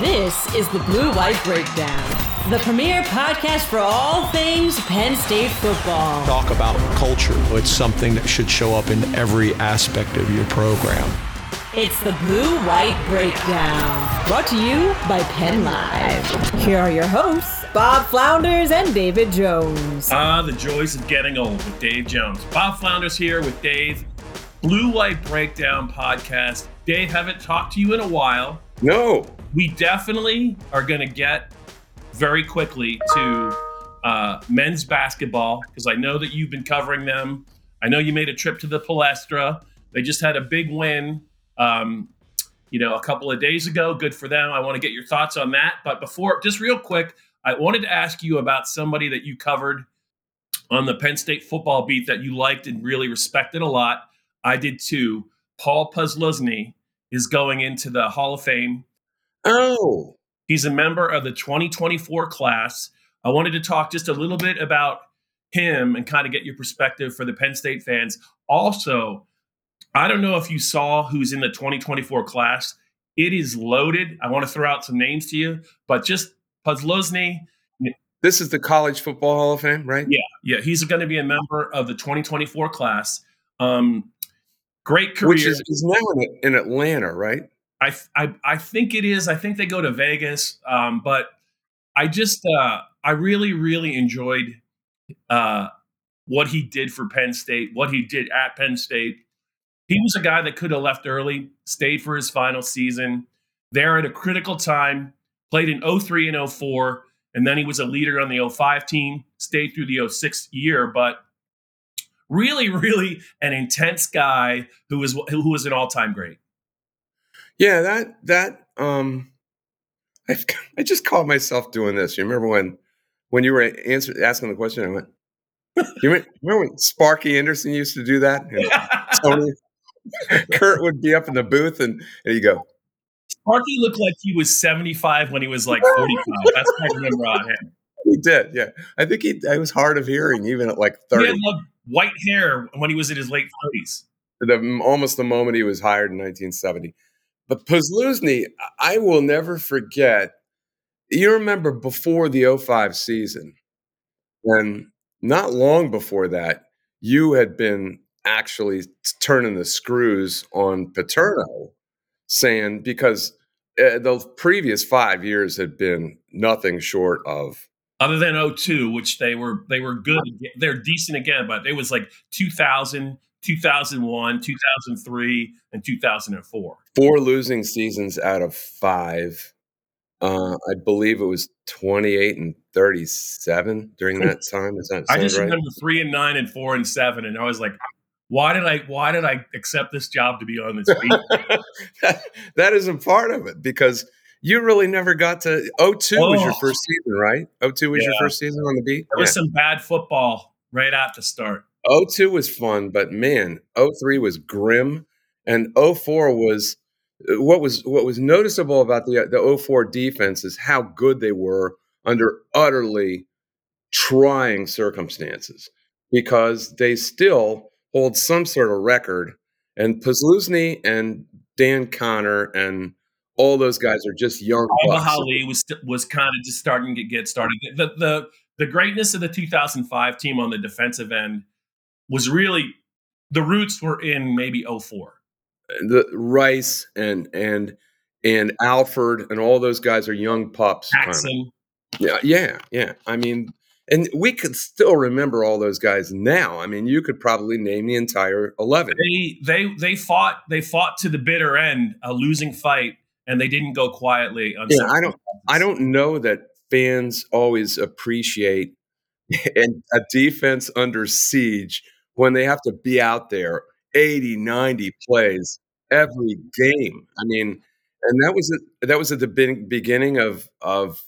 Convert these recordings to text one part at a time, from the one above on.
This is the Blue White Breakdown, the premier podcast for all things Penn State football. Talk about culture. It's something that should show up in every aspect of your program. It's the Blue White Breakdown, brought to you by Penn Live. Here are your hosts, Bob Flounders and David Jones. Ah, the joys of getting old with Dave Jones. Bob Flounders here with Dave. Blue White Breakdown podcast. Dave, haven't talked to you in a while. No. We definitely are going to get very quickly to uh, men's basketball because I know that you've been covering them. I know you made a trip to the Palestra. They just had a big win, um, you know, a couple of days ago. Good for them. I want to get your thoughts on that. But before, just real quick, I wanted to ask you about somebody that you covered on the Penn State football beat that you liked and really respected a lot. I did too. Paul Posluszny is going into the Hall of Fame. Oh. He's a member of the 2024 class. I wanted to talk just a little bit about him and kind of get your perspective for the Penn State fans. Also, I don't know if you saw who's in the 2024 class. It is loaded. I want to throw out some names to you, but just Posluszny. This is the College Football Hall of Fame, right? Yeah, yeah. He's going to be a member of the 2024 class. Um, great career. Which is, is now in, in, Atlanta, right? I, I I think it is. I think they go to Vegas. Um, but I just uh, I really really enjoyed uh, what he did for Penn State, what he did at Penn State. He was a guy that could have left early, stayed for his final season. There at a critical time, played in 03 and 04, and then he was a leader on the 05 team, stayed through the 06 year, but really, really an intense guy who was who was an all time great. Yeah, that that um, I I just caught myself doing this. You remember when when you were answer, asking the question? I went. You remember when Sparky Anderson used to do that? Tony, Kurt would be up in the booth, and and you go. Sparky looked like he was seventy five when he was like forty five. That's what I remember on him. He did, yeah. I think he. I was hard of hearing even at like thirty. He had white hair when he was in his late thirties. The, almost the moment he was hired in 1970. But Posluszny, I will never forget. You remember before the 05 season, and not long before that, you had been actually turning the screws on Paterno, saying because uh, the previous five years had been nothing short of other than 02 which they were they were good they're decent again but it was like 2000 2001 2003 and 2004 four losing seasons out of five uh, I believe it was 28 and 37 during that time. Is that I just right? remember three and nine and four and seven, and I was like, why did I why did I accept this job to be on this beat? that, that is a part of it because you really never got to 02 oh. was your first season, right? 02 was yeah. your first season on the beat. There was some bad football right at the start. 02 was fun, but man, 03 was grim, and 04 was uh, what was what was noticeable about the uh, the 04 defense is how good they were under utterly trying circumstances because they still hold some sort of record. And Posluszny and Dan Connor and all those guys are just young. Hali was was kind of just starting to get started. The the the greatness of the 2005 team on the defensive end was really the roots were in maybe 04. The Rice and and and Alford and all those guys are young pups. Jackson. Kind of. Yeah, yeah, yeah. I mean, and we could still remember all those guys now. I mean, you could probably name the entire eleven. They they they fought they fought to the bitter end, a losing fight, and they didn't go quietly. On yeah, I don't I don't know that fans always appreciate and a defense under siege when they have to be out there 80, 90 plays every game. I mean, and that was at, that was at the beginning of of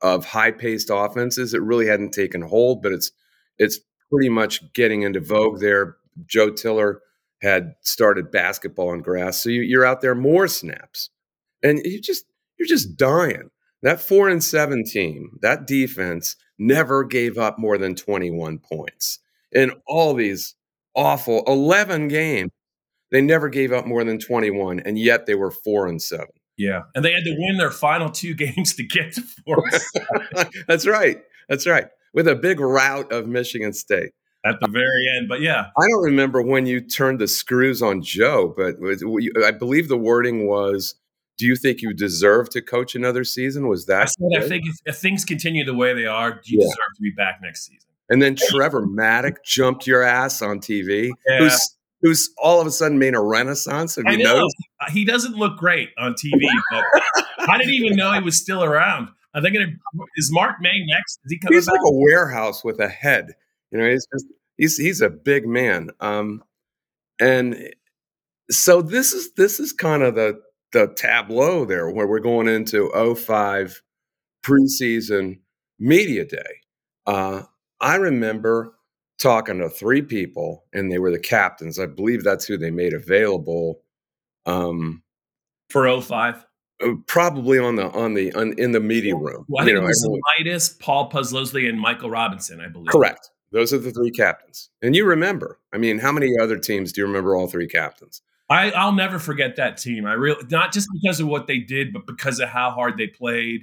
of high paced offenses. It really hadn't taken hold, but it's it's pretty much getting into vogue there. Joe Tiller had started basketball on grass, so you, you're out there more snaps, and you just you're just dying. That four and seven team, that defense never gave up more than 21 points in all these awful 11 games. They never gave up more than 21, and yet they were four and seven. Yeah, and they had to win their final two games to get to four. That's right. That's right. With a big rout of Michigan State at the very end. But yeah, I don't remember when you turned the screws on Joe, but I believe the wording was, "Do you think you deserve to coach another season?" Was that? I said, I think if, if, things continue the way they are, do you yeah. deserve to be back next season. And then Trevor Maddox jumped your ass on TV. Yeah. Who's who's all of a sudden made a renaissance. Have you know. noticed? He doesn't look great on TV, but I didn't even know he was still around. Are they going to? Is Mark May next? Is he coming? He's back? like a warehouse with a head. You know, he's just he's he's a big man. Um, and so this is this is kind of the the tableau there where we're going into 05 preseason media day. Uh, I remember talking to three people, and they were the captains. I believe that's who they made available. Um, for 05? Uh, probably on the on the on, in the media room. Well, I think you know, it was Zemaitis, Paul Posluszny, and Michael Robinson, I believe. Correct. Those are the three captains. And you remember? I mean, how many other teams do you remember all three captains? I, I'll never forget that team. I really not just because of what they did, but because of how hard they played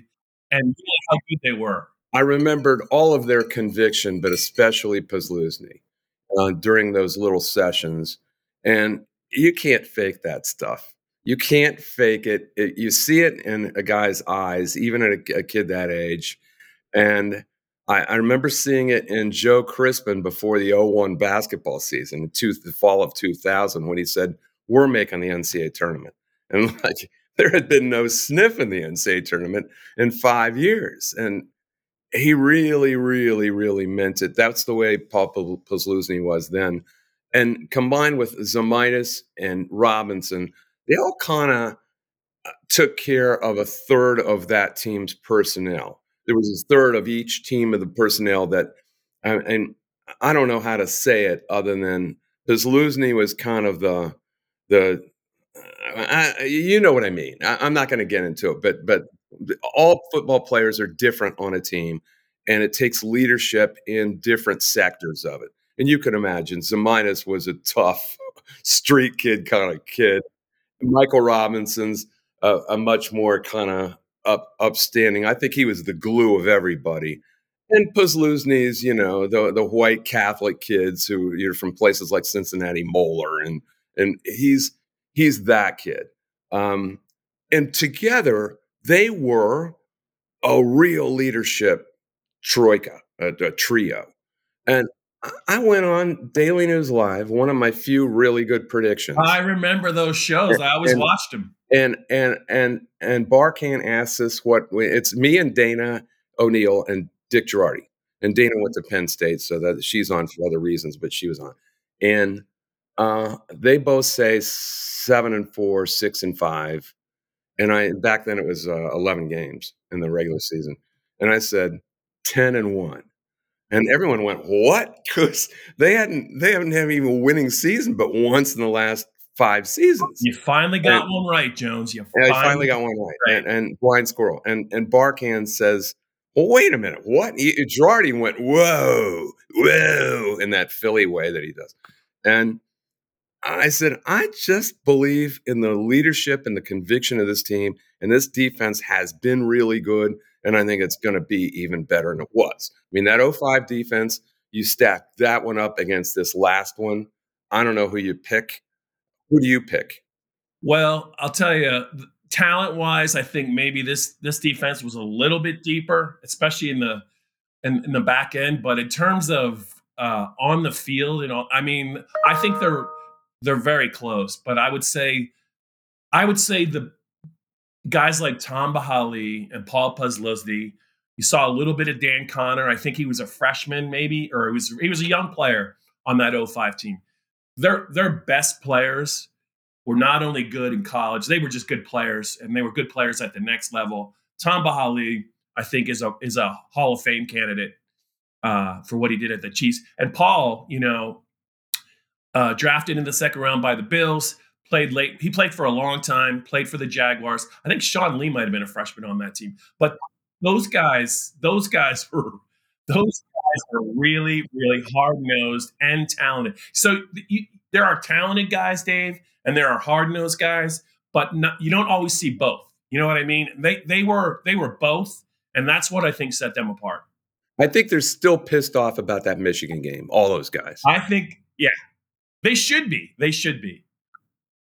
and really how good they were. I remembered all of their conviction, but especially Posluszny uh, during those little sessions. And you can't fake that stuff. You can't fake it. it you see it in a guy's eyes, even at a, a kid that age. And I, I, remember seeing it in Joe Crispin before the 01 basketball season, two, the fall of 2000, when he said, We're making the NCAA tournament. And like, there had been no sniff in the NCAA tournament in five years. And he really, really, really meant it. That's the way Paul Posluszny was then. And combined with Zemaitis and Robinson, they all kind of uh, took care of a third of that team's personnel. There was a third of each team of the personnel that, and I don't know how to say it other than Posluszny was kind of the the uh, I, you know what I mean. I, am not going to get into it, but but all football players are different on a team, and it takes leadership in different sectors of it. And you can imagine, Zemaitis was a tough street kid kind of kid. Michael Robinson's a, a much more kind of up, upstanding. I think he was the glue of everybody. And Posluszny's, you know, the the white Catholic kids who you're from places like Cincinnati, Moeller, and and he's he's that kid. Um, and together they were a real leadership troika, a, a trio. And I went on Daily News Live, one of my few really good predictions. I remember those shows. And, I always and, watched them. And and and and Barkann asked us what it's me and Dana O'Neill and Dick Jerardi. And Dana went to Penn State, so that she's on for other reasons, but she was on. And uh, they both say seven and four, six and five, and I back then it was uh, 11 games in the regular season. And I said 10 and 1. And everyone went, "What?" Cuz they hadn't they haven't had even a winning season but once in the last 5 seasons. You finally got and, one right, Jones. You finally, I finally got one right. right. And, and, blind squirrel. And and Barkann says, "Well, wait a minute. What?" He, Jerardi went, "Whoa. Whoa," in that Philly way that he does. And I said, I just believe in the leadership and the conviction of this team. And this defense has been really good. And I think it's going to be even better than it was. I mean, that 05 defense, you stack that one up against this last one. I don't know who you pick. Who do you pick? Well, I'll tell you, talent wise, I think maybe this this defense was a little bit deeper, especially in the in, in the back end. But in terms of uh, on the field, you know, I mean, I think they're they're very close. But I would say, I would say the guys like Tamba Hali and Paul Posluszny. You saw a little bit of Dan Connor. I think he was a freshman, maybe, or he was he was a young player on that 05 team. Their their best players were not only good in college, they were just good players, and they were good players at the next level. Tamba Hali, I think, is a is a Hall of Fame candidate uh, for what he did at the Chiefs. And Paul, you know, uh, drafted in the second round by the Bills, played late. He played for a long time, played for the Jaguars. I think Sean Lee might have been a freshman on that team. But those guys, those guys were those guys are really, really hard nosed and talented. So you, there are talented guys, Dave, and there are hard nosed guys, but not, you don't always see both. You know what I mean? They they were they were both, and that's what I think set them apart. I think they're still pissed off about that Michigan game. All those guys. I think, yeah, they should be. They should be.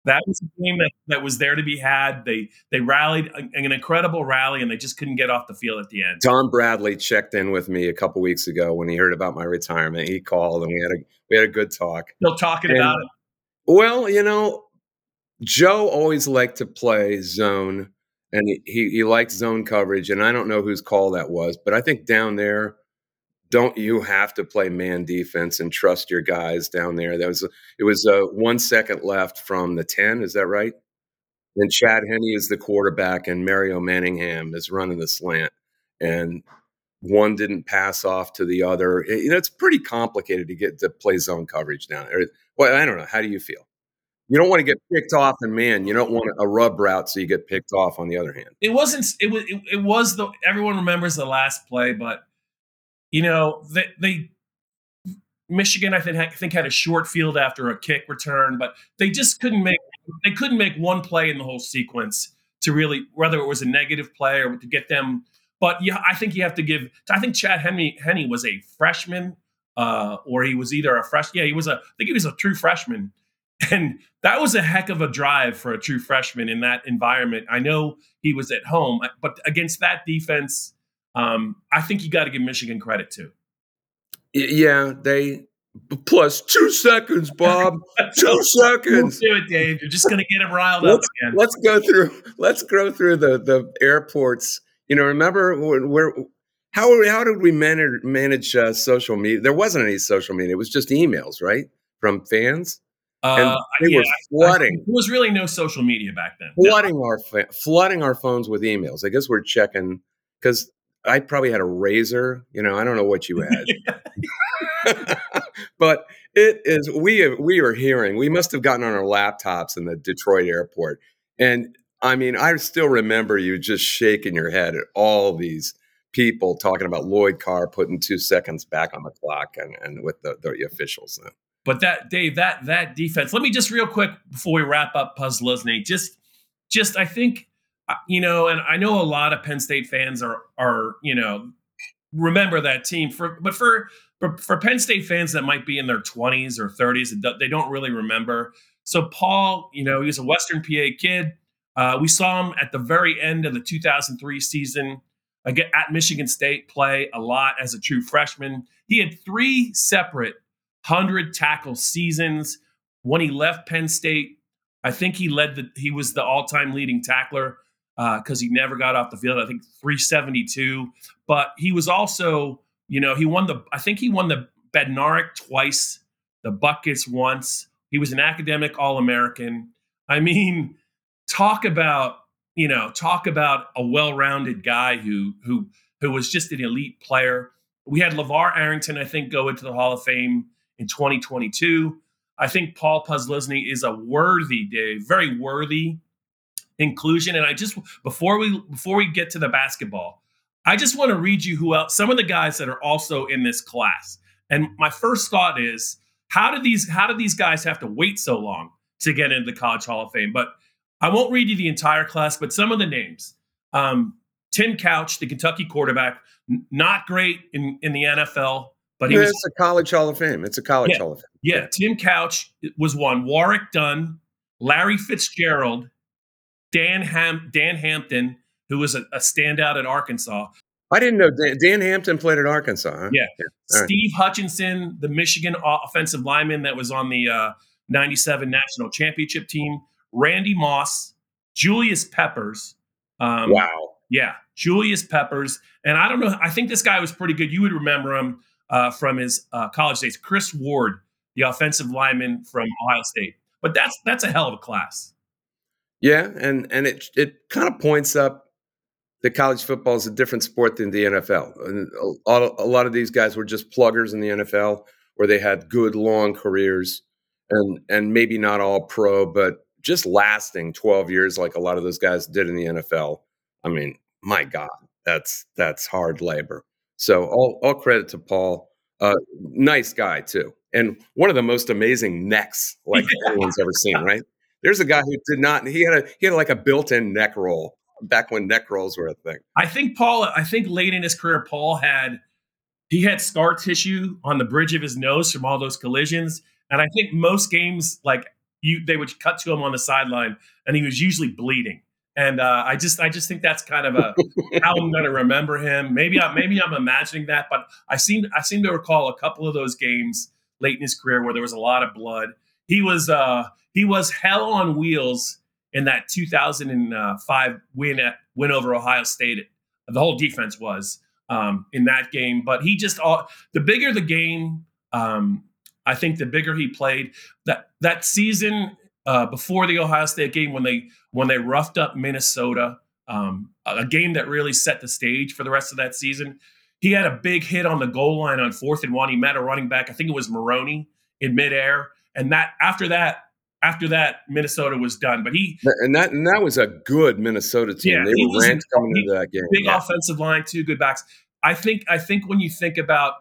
That was a game that, that was there to be had. They they rallied an incredible rally, and they just couldn't get off the field at the end. Tom Bradley checked in with me a couple weeks ago when he heard about my retirement. He called, and we had a we had a good talk. Still talking and, about it. Well, you know, Joe always liked to play zone, and he he liked zone coverage. And I don't know whose call that was, but I think down there don't you have to play man defense and trust your guys down there? That was it was uh, one second left from the ten. Is that right? And Chad Henne is the quarterback, and Mario Manningham is running the slant, and one didn't pass off to the other. It, you know, it's pretty complicated to get to play zone coverage down there. Well, I don't know. How do you feel? You don't want to get picked off, and man, you don't want a rub route so you get picked off. On the other hand, it wasn't. It was. It, it was the. Everyone remembers the last play, but you know, they, they Michigan, I think, had a short field after a kick return, but they just couldn't make they couldn't make one play in the whole sequence to really whether it was a negative play or to get them. But yeah, I think you have to give. I think Chad Henne, Henne was a freshman, uh, or he was either a fresh. Yeah, he was a. I think he was a true freshman, and that was a heck of a drive for a true freshman in that environment. I know he was at home, but against that defense um, I think you got to give Michigan credit too. Yeah, they plus two seconds, Bob. two seconds. do it, Dave. You're just going to get him riled let's, up again. Let's go through. Let's go through the the airports. You know, remember where? How how did we manage manage uh, social media? There wasn't any social media. It was just emails, right, from fans. Uh, and they yeah, were flooding. I, I, there was really no social media back then. Flooding no. our flooding our phones with emails. I guess we're checking because I probably had a razor. You know, I don't know what you had, but it is. We we are hearing. We must have gotten on our laptops in the Detroit airport, and I mean, I still remember you just shaking your head at all these people talking about Lloyd Carr putting two seconds back on the clock and, and with the, the officials. But that Dave, that that defense. Let me just real quick before we wrap up Posluszny, just just I think you know, and I know a lot of Penn State fans are are you know remember that team for, but for for, for Penn State fans that might be in their 20s or 30s, they don't really remember. So Paul, you know, he's a Western PA kid. Uh, we saw him at the very end of the 2003 season again at Michigan State play a lot as a true freshman. He had three separate hundred tackle seasons. When he left Penn State, I think he led the he was the all time leading tackler because uh, he never got off the field. I think 372, but he was also, you know, he won the. I think he won the Bednarik twice, the Butkus once. He was an academic All American. I mean, talk about you know, talk about a well-rounded guy who who who was just an elite player. We had LaVar Arrington, I think, go into the Hall of Fame in 2022. I think Paul Posluszny is a worthy, Dave, very worthy inclusion. And I just before we before we get to the basketball, I just want to read you who else some of the guys that are also in this class. And my first thought is, how did these how did these guys have to wait so long to get into the College Hall of Fame? But I won't read you the entire class, but some of the names. Um, Tim Couch, the Kentucky quarterback, n- not great in, in the NFL, but he yeah, was it's a college Hall of Fame. It's a college yeah, Hall of Fame. Yeah, Tim Couch was one. Warrick Dunn, Larry Fitzgerald, Dan Ham- Dan Hampton, who was a, a, standout at Arkansas. I didn't know Dan, Dan Hampton played at Arkansas. Huh? Yeah. yeah. Steve right. Hutchinson, the Michigan offensive lineman that was on the uh, 97 national championship team. Randy Moss, Julius Peppers. Um, wow. Yeah. Julius Peppers. And I don't know. I think this guy was pretty good. You would remember him uh, from his uh, college days. Chris Ward, the offensive lineman from Ohio State. but that's that's a hell of a class. Yeah, and and it it kind of points up that college football is a different sport than the NFL. And a, a lot of these guys were just pluggers in the NFL, where they had good long careers, and and maybe not all pro, but just lasting twelve years like a lot of those guys did in the NFL. I mean, my God, that's that's hard labor. So all all credit to Paul. Uh, nice guy too, and one of the most amazing necks like anyone's ever seen. Right? There's a guy who did not. He had a he had like a built-in neck roll back when neck rolls were a thing. I think Paul. I think late in his career, Paul had he had scar tissue on the bridge of his nose from all those collisions, and I think most games like you they would cut to him on the sideline, and he was usually bleeding. And uh, I just I just think that's kind of a how I'm going to remember him. Maybe I maybe I'm imagining that, but I seem I seem to recall a couple of those games late in his career where there was a lot of blood. He was uh, he was hell on wheels in that 2005 win at, win over Ohio State. The whole defense was um, in that game, but he just all the bigger the game, um, I think the bigger he played. That that season uh, before the Ohio State game when they when they roughed up Minnesota, um, a game that really set the stage for the rest of that season. He had a big hit on the goal line on fourth and one. He met a running back, I think it was Maroney, in midair, and that after that after that, Minnesota was done. But he and that and that was a good Minnesota team. Yeah, they were ranked coming into that game. Big yeah. offensive line, two good backs. I think I think when you think about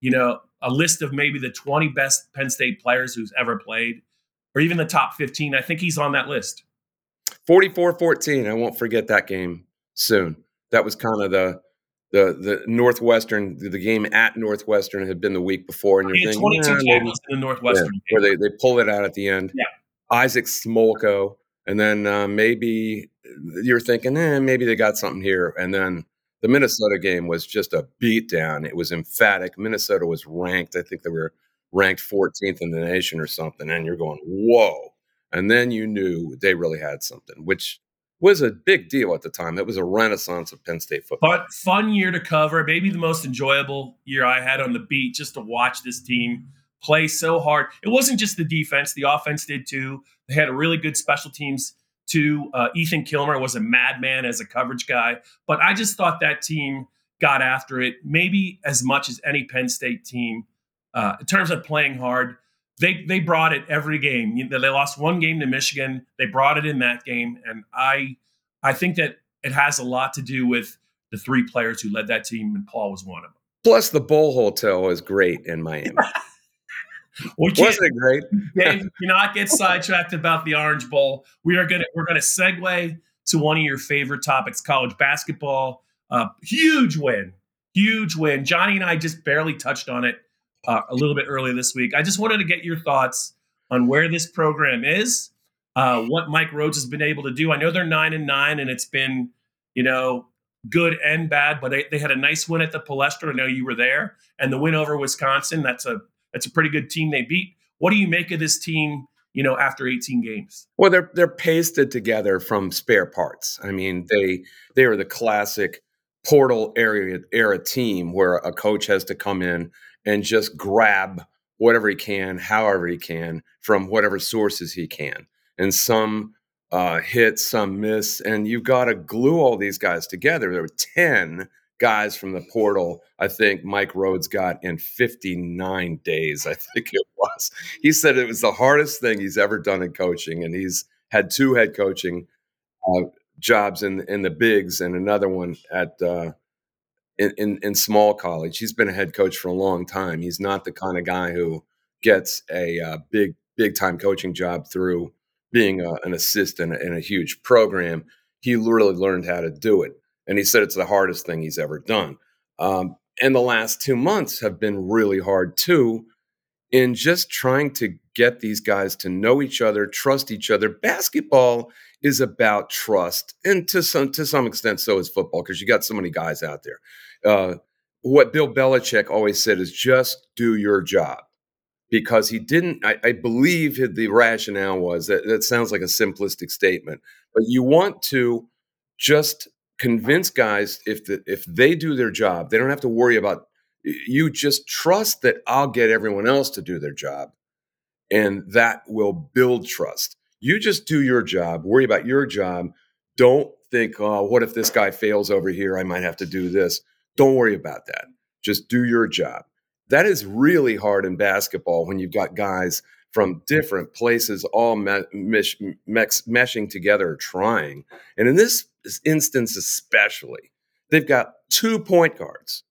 you know a list of maybe the 20 best Penn State players who's ever played, or even the top 15, I think he's on that list. 44-14. I won't forget that game soon. That was kind of the the the Northwestern the game at Northwestern had been the week before, and you're thinking 22 yeah, maybe, in the Northwestern yeah, where they they pull it out at the end. Yeah. Isaac Smolko, and then uh, maybe you're thinking, eh, maybe they got something here, and then the Minnesota game was just a beatdown. It was emphatic. Minnesota was ranked. I think they were ranked 14th in the nation or something, and you're going, whoa. And then you knew they really had something, which was a big deal at the time. It was a renaissance of Penn State football. But fun year to cover, maybe the most enjoyable year I had on the beat just to watch this team play so hard. It wasn't just the defense; the offense did too. They had a really good special teams too. Uh, Ethan Kilmer was a madman as a coverage guy, but I just thought that team got after it maybe as much as any Penn State team uh, in terms of playing hard. They they brought it every game. They lost one game to Michigan. They brought it in that game, and I I think that it has a lot to do with the three players who led that team, and Paul was one of them. Plus, the Bowl Hotel is great in Miami. We Wasn't it great? Dave, do not get sidetracked about the Orange Bowl. We are gonna we're gonna segue to one of your favorite topics, college basketball. Uh, huge win, huge win. Johnny and I just barely touched on it uh, a little bit earlier this week. I just wanted to get your thoughts on where this program is, uh, what Mike Rhoades has been able to do. I know they're nine and nine, and it's been you know good and bad, but they, they had a nice win at the Palestra. I know you were there, and the win over Wisconsin. That's a that's a pretty good team they beat. What do you make of this team? You know, after 18 games. Well, they're they're pasted together from spare parts. I mean, they they are the classic portal area era team where a coach has to come in and just grab whatever he can, however he can, from whatever sources he can. And some uh, hit, some miss, and you've got to glue all these guys together. There were 10 guys from the portal, I think Mike Rhoades got in 59 days, I think it was. He said it was the hardest thing he's ever done in coaching, and he's had two head coaching uh, jobs in in the bigs and another one at uh, in, in, in small college. He's been a head coach for a long time. He's not the kind of guy who gets a uh, big big time coaching job through being a, an assistant in a huge program. He really learned how to do it and he said it's the hardest thing he's ever done. Um, and the last two months have been really hard too, in just trying to get these guys to know each other, trust each other. Basketball is about trust, and to some to some extent, so is football because you got so many guys out there. Uh, what Bill Belichick always said is just do your job because he didn't. I, I believe the rationale was that that sounds like a simplistic statement, but you want to just convince guys if the, if they do their job, they don't have to worry about you just trust that I'll get everyone else to do their job. and that will build trust. You just do your job, worry about your job. Don't think, oh, what if this guy fails over here? I might have to do this. Don't worry about that. Just do your job. That is really hard in basketball when you've got guys from different places all me- mesh, mesh, meshing together, trying. And in this instance, especially, they've got two point guards,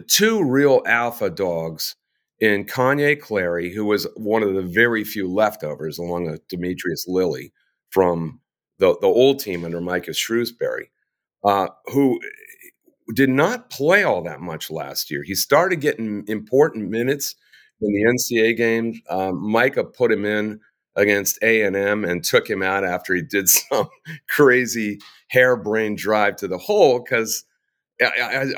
two real alpha dogs in Kanye Clary, who was one of the very few leftovers, along with Demetrius Lilley from the, the old team under Micah Shrewsberry, uh, who did not play all that much last year. He started getting important minutes in the NCAA game. Um, Micah put him in against A and M and took him out after he did some crazy harebrained drive to the hole. Because I,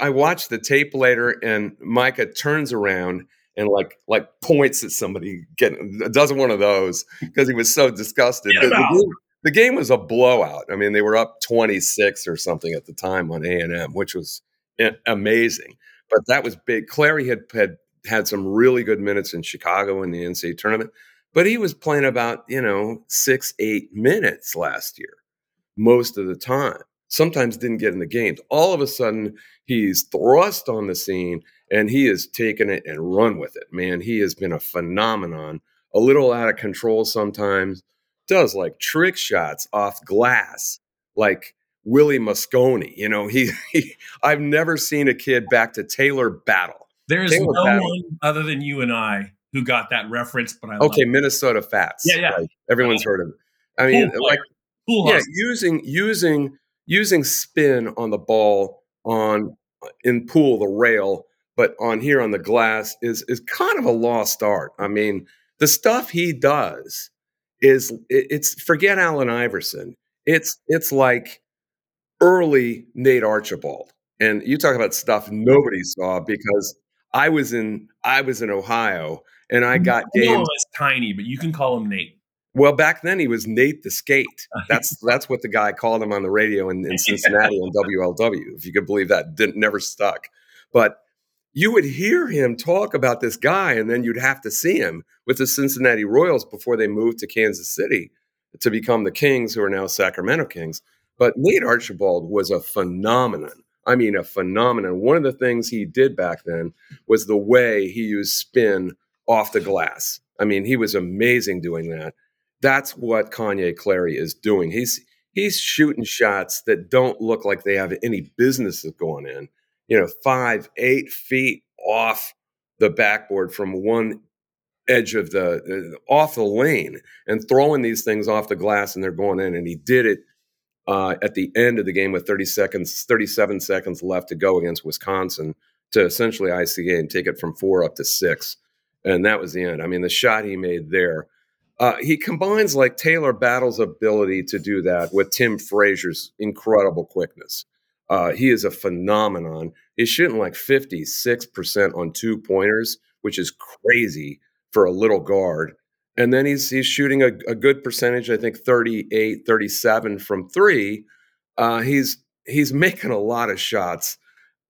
I, I watched the tape later, and Micah turns around and like like points at somebody, getting does one of those because he was so disgusted. The, the, game, the, game, was a blowout. I mean, they were up twenty six or something at the time on A and M, which was eh, amazing. But that was big. Clary had had had some really good minutes in Chicago in the NCAA tournament, but he was playing about you know six eight minutes last year most of the time. Sometimes didn't get in the games. All of a sudden, he's thrust on the scene and he has taken it and run with it. Man, he has been a phenomenon. A little out of control sometimes. Does like trick shots off glass, like Willie Mosconi. You know, he, he I've never seen a kid back to Taylor Battle. There is Taylor no Battle. one other than you and I who got that reference, but I okay, Minnesota Fats. Yeah, yeah. Right? Everyone's uh, heard of it. I mean, cool like cool yeah, using using using spin on the ball on in pool the rail but on here on the glass is is kind of a lost art. I mean, the stuff he does is it's forget Allen Iverson. It's it's like early Nate Archibald. And you talk about stuff nobody saw because I was in I was in Ohio and I mm, got games. tiny, but you can call him Nate. Well, back then he was Nate the Skate. That's that's what the guy called him on the radio in, in Cincinnati on WLW. If you could believe that, didn't never stuck. But you would hear him talk about this guy, and then you'd have to see him with the Cincinnati Royals before they moved to Kansas City to become the Kings, who are now Sacramento Kings. But Nate Archibald was a phenomenon. I mean, a phenomenon. One of the things he did back then was the way he used spin off the glass. I mean, he was amazing doing that. That's what Kanye Clary is doing. He's he's shooting shots that don't look like they have any business going in you know, five, eight feet off the backboard from one edge of the uh, off the lane and throwing these things off the glass and they're going in. And he did it uh, at the end of the game with 30 seconds, 37 seconds left to go against Wisconsin to essentially the game, take it from four up to six. And that was the end. I mean, the shot he made there. Uh, he combines like Taylor Battle's ability to do that with Tim Frazier's incredible quickness. Uh, he is a phenomenon. He's shooting like 56% on two pointers, which is crazy for a little guard. And then he's he's shooting a, a good percentage, I think 38, 37 from three. Uh, he's he's making a lot of shots.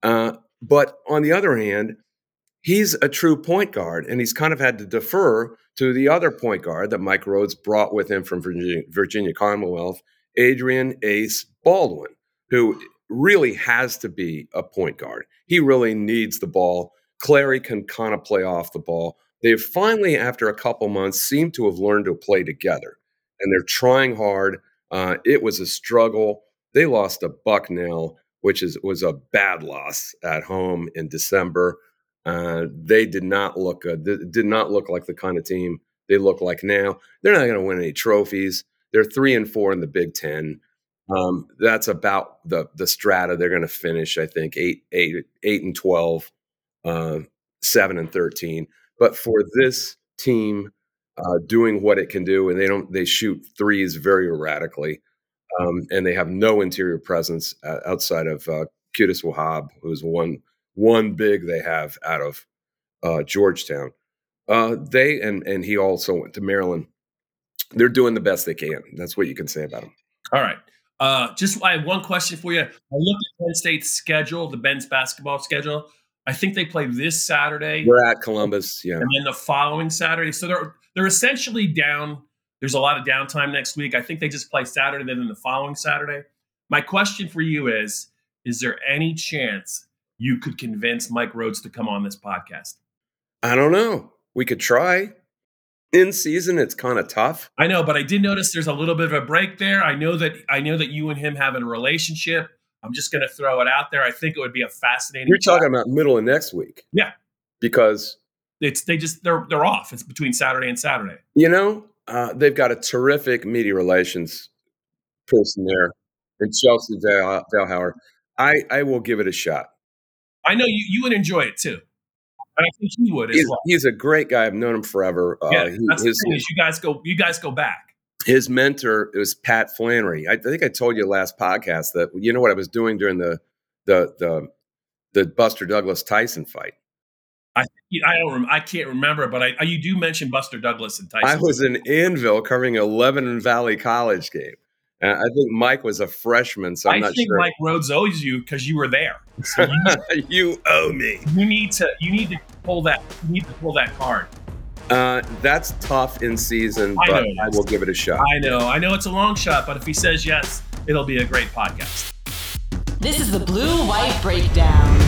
Uh, but on the other hand, he's a true point guard, and he's kind of had to defer to the other point guard that Mike Rhoades brought with him from Virginia, Virginia Commonwealth, Adrian Ace Baldwin, who really has to be a point guard. He really needs the ball. Clary can kind of play off the ball. They've finally, after a couple months, seem to have learned to play together, and they're trying hard. Uh, it was a struggle. They lost to Bucknell, which is was a bad loss at home in December. Uh, they did not look good. They did not look like the kind of team they look like now. They're not going to win any trophies. They're three and four in the Big Ten. Um, that's about the the strata they're going to finish. I think eight, eight, eight and 12, uh, seven and thirteen. But for this team uh, doing what it can do, and they don't they shoot threes very erratically, um, and they have no interior presence uh, outside of uh, Wahab, who's one one big they have out of uh, Georgetown. Uh, they and and he also went to Maryland. They're doing the best they can. That's what you can say about them. All right. Uh, just I have one question for you. I looked at Penn State's schedule, the men's basketball schedule. I think they play this Saturday. We're at Columbus, yeah, and then the following Saturday. So they're they're essentially down. There's a lot of downtime next week. I think they just play Saturday, then the following Saturday. My question for you is: Is there any chance you could convince Mike Rhoades to come on this podcast? I don't know. We could try. In season, it's kind of tough. I know, but I did notice there's a little bit of a break there. I know that I know that you and him have a relationship. I'm just going to throw it out there. I think it would be a fascinating. You're talking about middle of next week. Yeah, because it's they just they're they're off. It's between Saturday and Saturday. You know, uh, they've got a terrific media relations person there in Chelsea Valhauer. I I will give it a shot. I know you you would enjoy it too. And I think he would he's, well. he's, a great guy. I've known him forever. Uh, yeah, he, that's his, the thing is you guys go you guys go back. His mentor was Pat Flannery. I, I think I told you last podcast that you know what I was doing during the the the the Buster Douglas Tyson fight. I I don't I can't remember, but I, you do mention Buster Douglas and Tyson. I was in Annville covering a Lebanon Valley College game. And I think Mike was a freshman, so I'm I not think sure. Mike Rhoades owes you because you were there. So you, you, owe me. You need to you need to pull that you need to pull that card. Uh, that's tough in season, I but I will give it a shot. I know, I know it's a long shot, but if he says yes, it'll be a great podcast. This is the Blue White Breakdown.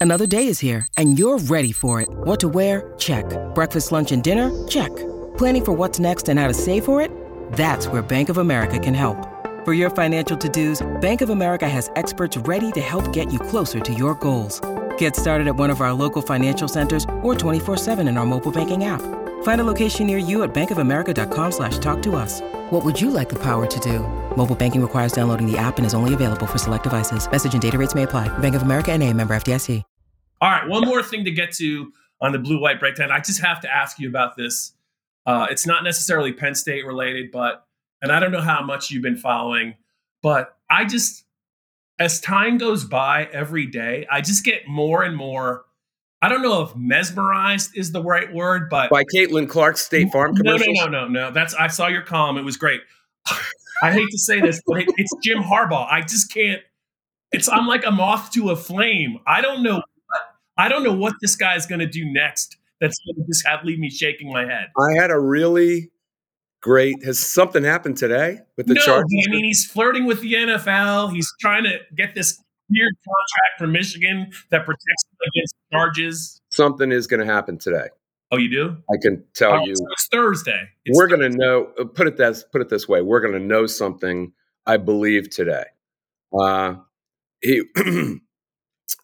Another day is here, and you're ready for it. What to wear? Check. Breakfast, lunch, and dinner? Check. Planning for what's next and how to save for it? That's where Bank of America can help. For your financial to-dos, Bank of America has experts ready to help get you closer to your goals. Get started at one of our local financial centers or 24-7 in our mobile banking app. Find a location near you at bankofamerica.com slash talk to us. What would you like the power to do? Mobile banking requires downloading the app and is only available for select devices. Message and data rates may apply. Bank of America and a member FDIC. All right, one more thing to get to on the blue-white breakdown. I just have to ask you about this uh, it's not necessarily Penn State related, but and I don't know how much you've been following, but I just as time goes by every day, I just get more and more. I don't know if mesmerized is the right word, but by Caitlin Clark's State Farm commercials. No, no, no, no, no. That's I saw your column. It was great. I hate to say this, but it, it's Jim Harbaugh. I just can't. It's I'm like a moth to a flame. I don't know. I don't know what this guy is going to do next that's going to just have leave me shaking my head. I had a really great. Has something happened today with the no, Chargers? I mean, he's flirting with the NFL. He's trying to get this weird contract from Michigan that protects him against charges. Something is going to happen today. Oh, you do? I can tell oh, you. So it's Thursday. It's we're going to know. Uh, put it this. Put it this way. We're going to know something. I believe today. Uh, he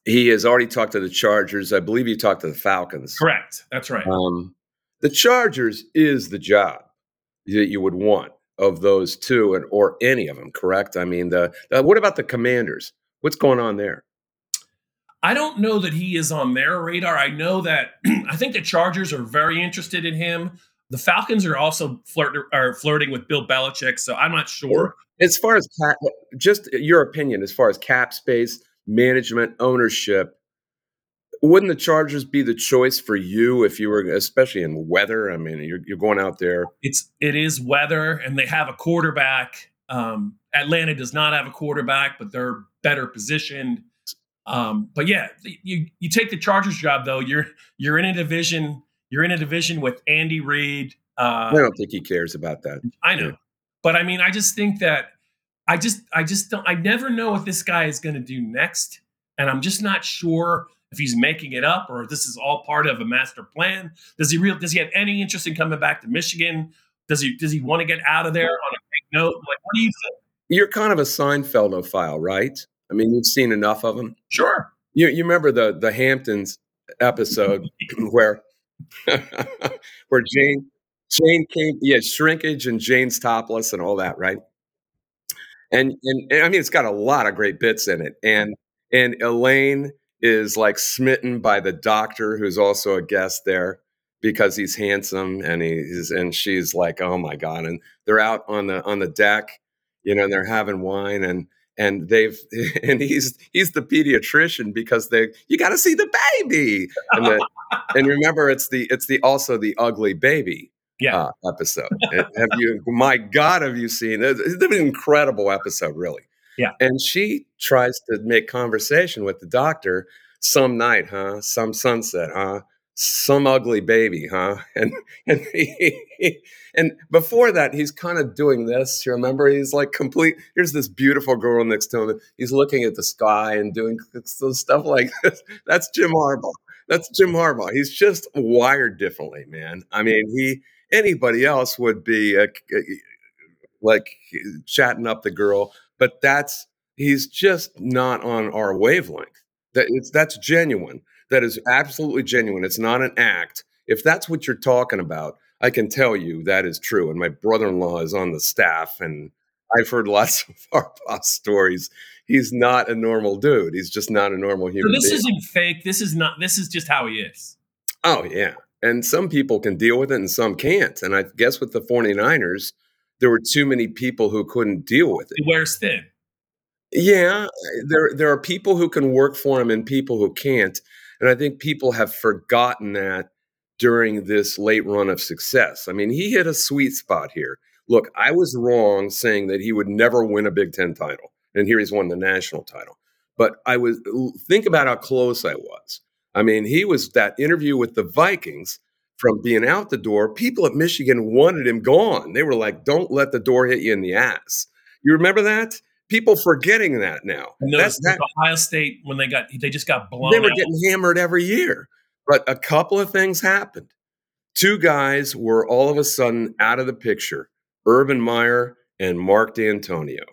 he has already talked to the Chargers. I believe he talked to the Falcons. Correct. That's right. Um, the Chargers is the job that you would want of those two, and or any of them. Correct. I mean, the, the what about the Commanders? What's going on there? I don't know that he is on their radar. I know that I think the Chargers are very interested in him. The Falcons are also flirt are flirting with Bill Belichick, so I'm not sure. As far as cap, just your opinion, as far as cap space, management, ownership, wouldn't the Chargers be the choice for you if you were, especially in weather? I mean, you're, you're going out there. It's it is weather, and they have a quarterback. Um, Atlanta does not have a quarterback, but they're better positioned. Um, but yeah, you you take the Chargers job though. You're you're in a division. You're in a division with Andy Reid. Uh, I don't think he cares about that. I know, yeah. but I mean, I just think that I just I just don't I never know what this guy is going to do next and I'm just not sure if he's making it up or if this is all part of a master plan. Does he real does he have any interest in coming back to Michigan? Does he does he want to get out of there on a big note? Like what do you think? You're kind of a Seinfeldophile, right? I mean, you've seen enough of them. Sure. You you remember the the Hamptons episode where where Jane Jane came yeah, shrinkage and Jane's topless and all that, right? And, and, and I mean, it's got a lot of great bits in it. And and Elaine is like smitten by the doctor, who's also a guest there because he's handsome, and he's and she's like, oh my god! And they're out on the on the deck, you know, and they're having wine, and and they've and he's he's the pediatrician because they you got to see the baby, and, the, and remember it's the it's the also the ugly baby yeah. Uh, episode. have you? My God, have you seen it? It's an incredible episode, really. Yeah. And she tries to make conversation with the doctor. Some night, huh? Some sunset, huh? some ugly baby, huh? And and he, and before that, he's kind of doing this. You remember? He's like complete. Here's this beautiful girl next to him. He's looking at the sky and doing stuff like this. That's Jim Harbaugh. That's Jim Harbaugh. He's just wired differently, man. I mean, he anybody else would be uh, a, a, uh, like chatting up the girl, but that's he's just not on our wavelength. That it's that's genuine. That is absolutely genuine. It's not an act. If that's what you're talking about, I can tell you that is true. And my brother-in-law is on the staff, and I've heard lots of Harbaugh stories. He's not a normal dude. He's just not a normal human. So this being. isn't fake. This is not. This is just how he is. Oh yeah, and some people can deal with it, and some can't. And I guess with the 49ers, there were too many people who couldn't deal with it. He wears thin. Yeah, there there are people who can work for him and people who can't. And I think people have forgotten that during this late run of success. I mean, he hit a sweet spot here. Look, I was wrong saying that he would never win a Big Ten title. And here he's won the national title. But I was think about how close I was. I mean, he was that interview with the Vikings from being out the door. People at Michigan wanted him gone. They were like, don't let the door hit you in the ass. You remember that? People forgetting that now. Those, that, Ohio State when they got they just got blown. They were out. getting hammered every year. But a couple of things happened. Two guys were all of a sudden out of the picture: Urban Meyer and Mark Dantonio,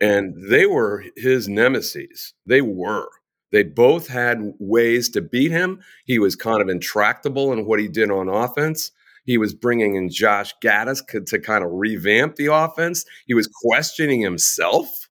and they were his nemesis. They were. They both had ways to beat him. He was kind of intractable in what he did on offense. He was bringing in Josh Gattis to kind of revamp the offense. He was questioning himself.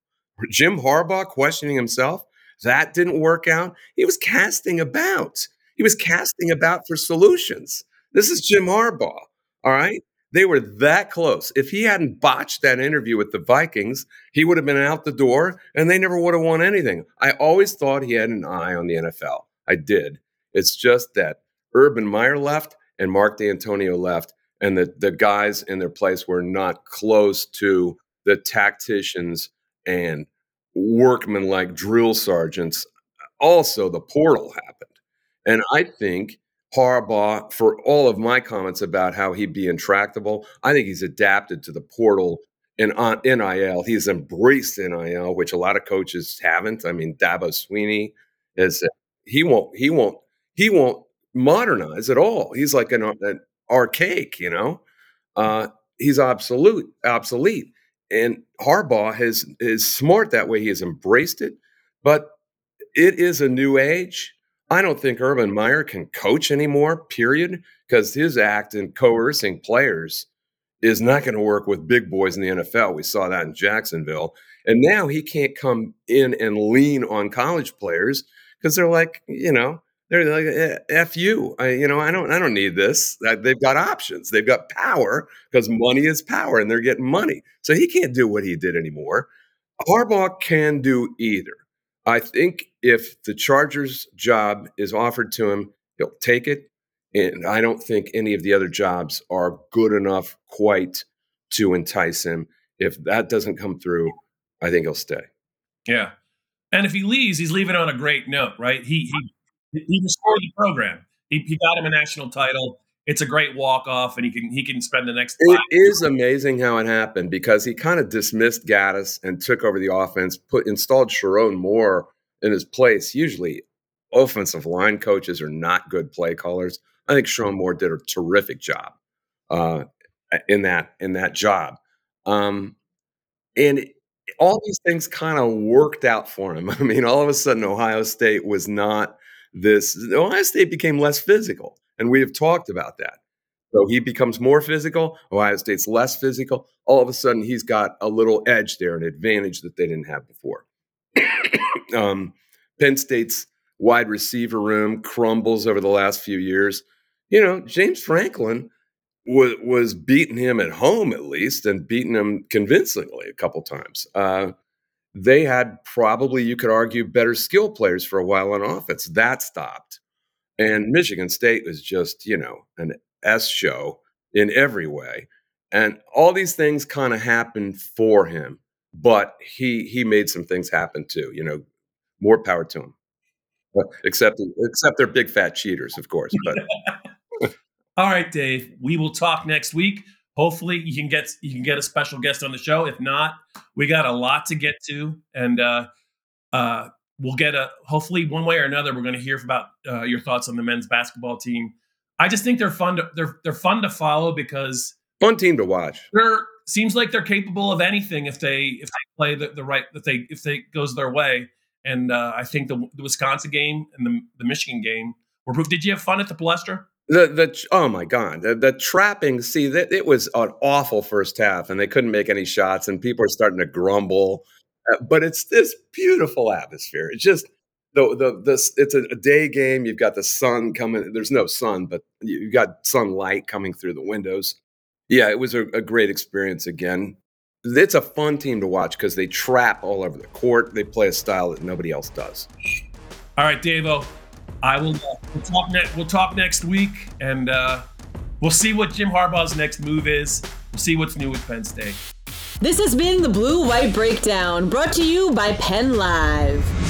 Jim Harbaugh questioning himself. That didn't work out. He was casting about. He was casting about for solutions. This is Jim Harbaugh. All right. They were that close. If he hadn't botched that interview with the Vikings, he would have been out the door and they never would have won anything. I always thought he had an eye on the NFL. I did. It's just that Urban Meyer left and Mark Dantonio left, and the, the guys in their place were not close to the tacticians and workmen like drill sergeants. Also, the portal happened. And I think Harbaugh, for all of my comments about how he'd be intractable, I think he's adapted to the portal and on NIL. He's embraced NIL, which a lot of coaches haven't. I mean, Dabo Swinney is he won't he won't he won't modernize at all. He's like an, an archaic, you know. Uh, he's absolute obsolete. And Harbaugh has is smart that way. He has embraced it, but it is a new age. I don't think Urban Meyer can coach anymore, period, because his act in coercing players is not going to work with big boys in the NFL. We saw that in Jacksonville. And now he can't come in and lean on college players because they're like, you know, they're like, eh, "F you," I, you know. I don't, I don't need this. They've got options. They've got power because money is power, and they're getting money. So he can't do what he did anymore. Harbaugh can do either. I think if the Chargers job is offered to him, he'll take it. And I don't think any of the other jobs are good enough quite to entice him. If that doesn't come through, I think he'll stay. Yeah. And if he leaves, he's leaving on a great note, right? He he he restored the program. He, he got him a national title. It's a great walk off, and he can he can spend the next. It is amazing how it happened because he kind of dismissed Gattis and took over the offense, put installed Sherrone Moore in his place. Usually, offensive line coaches are not good play callers. I think Sherrone Moore did a terrific job uh, in that in that job, um, and all these things kind of worked out for him. I mean, all of a sudden, Ohio State was not this. Ohio State became less physical, and we have talked about that. So he becomes more physical. Ohio State's less physical. All of a sudden, he's got a little edge there, an advantage that they didn't have before. um, Penn State's wide receiver room crumbles over the last few years. You know, James Franklin was was beating him at home at least, and beating him convincingly a couple times. Uh, they had probably, you could argue, better skill players for a while on offense. That stopped, and Michigan State was just you know an S show in every way, and all these things kind of happened for him but he he made some things happen too. You know, more power to him. except except they're big fat cheaters, of course. But all right, Dave, we will talk next week. Hopefully, you can get you can get a special guest on the show. If not, we got a lot to get to, and uh, uh, we'll get a hopefully one way or another. We're going to hear about uh, your thoughts on the men's basketball team. I just think they're fun. To, they're they're fun to follow because fun team to watch. They're seems like they're capable of anything if they if they play the, the right if they if they goes their way. And uh, I think the, the, Wisconsin game and the, the Michigan game were proof. Did you have fun at the Palestra? The the oh my god the, the trapping see that it was an awful first half and they couldn't make any shots and people are starting to grumble uh, but it's this beautiful atmosphere it's just the the this it's a, a, day game you've got the sun coming there's no sun but you've got sunlight coming through the windows yeah it was a, a great experience again it's a fun team to watch because they trap all over the court. They play a style that nobody else does. All right, Davo. I will. Uh, we'll talk. Ne- we'll talk next week, and uh, we'll see what Jim Harbaugh's next move is. We'll see what's new with Penn State. This has been the Blue White Breakdown, brought to you by PennLive.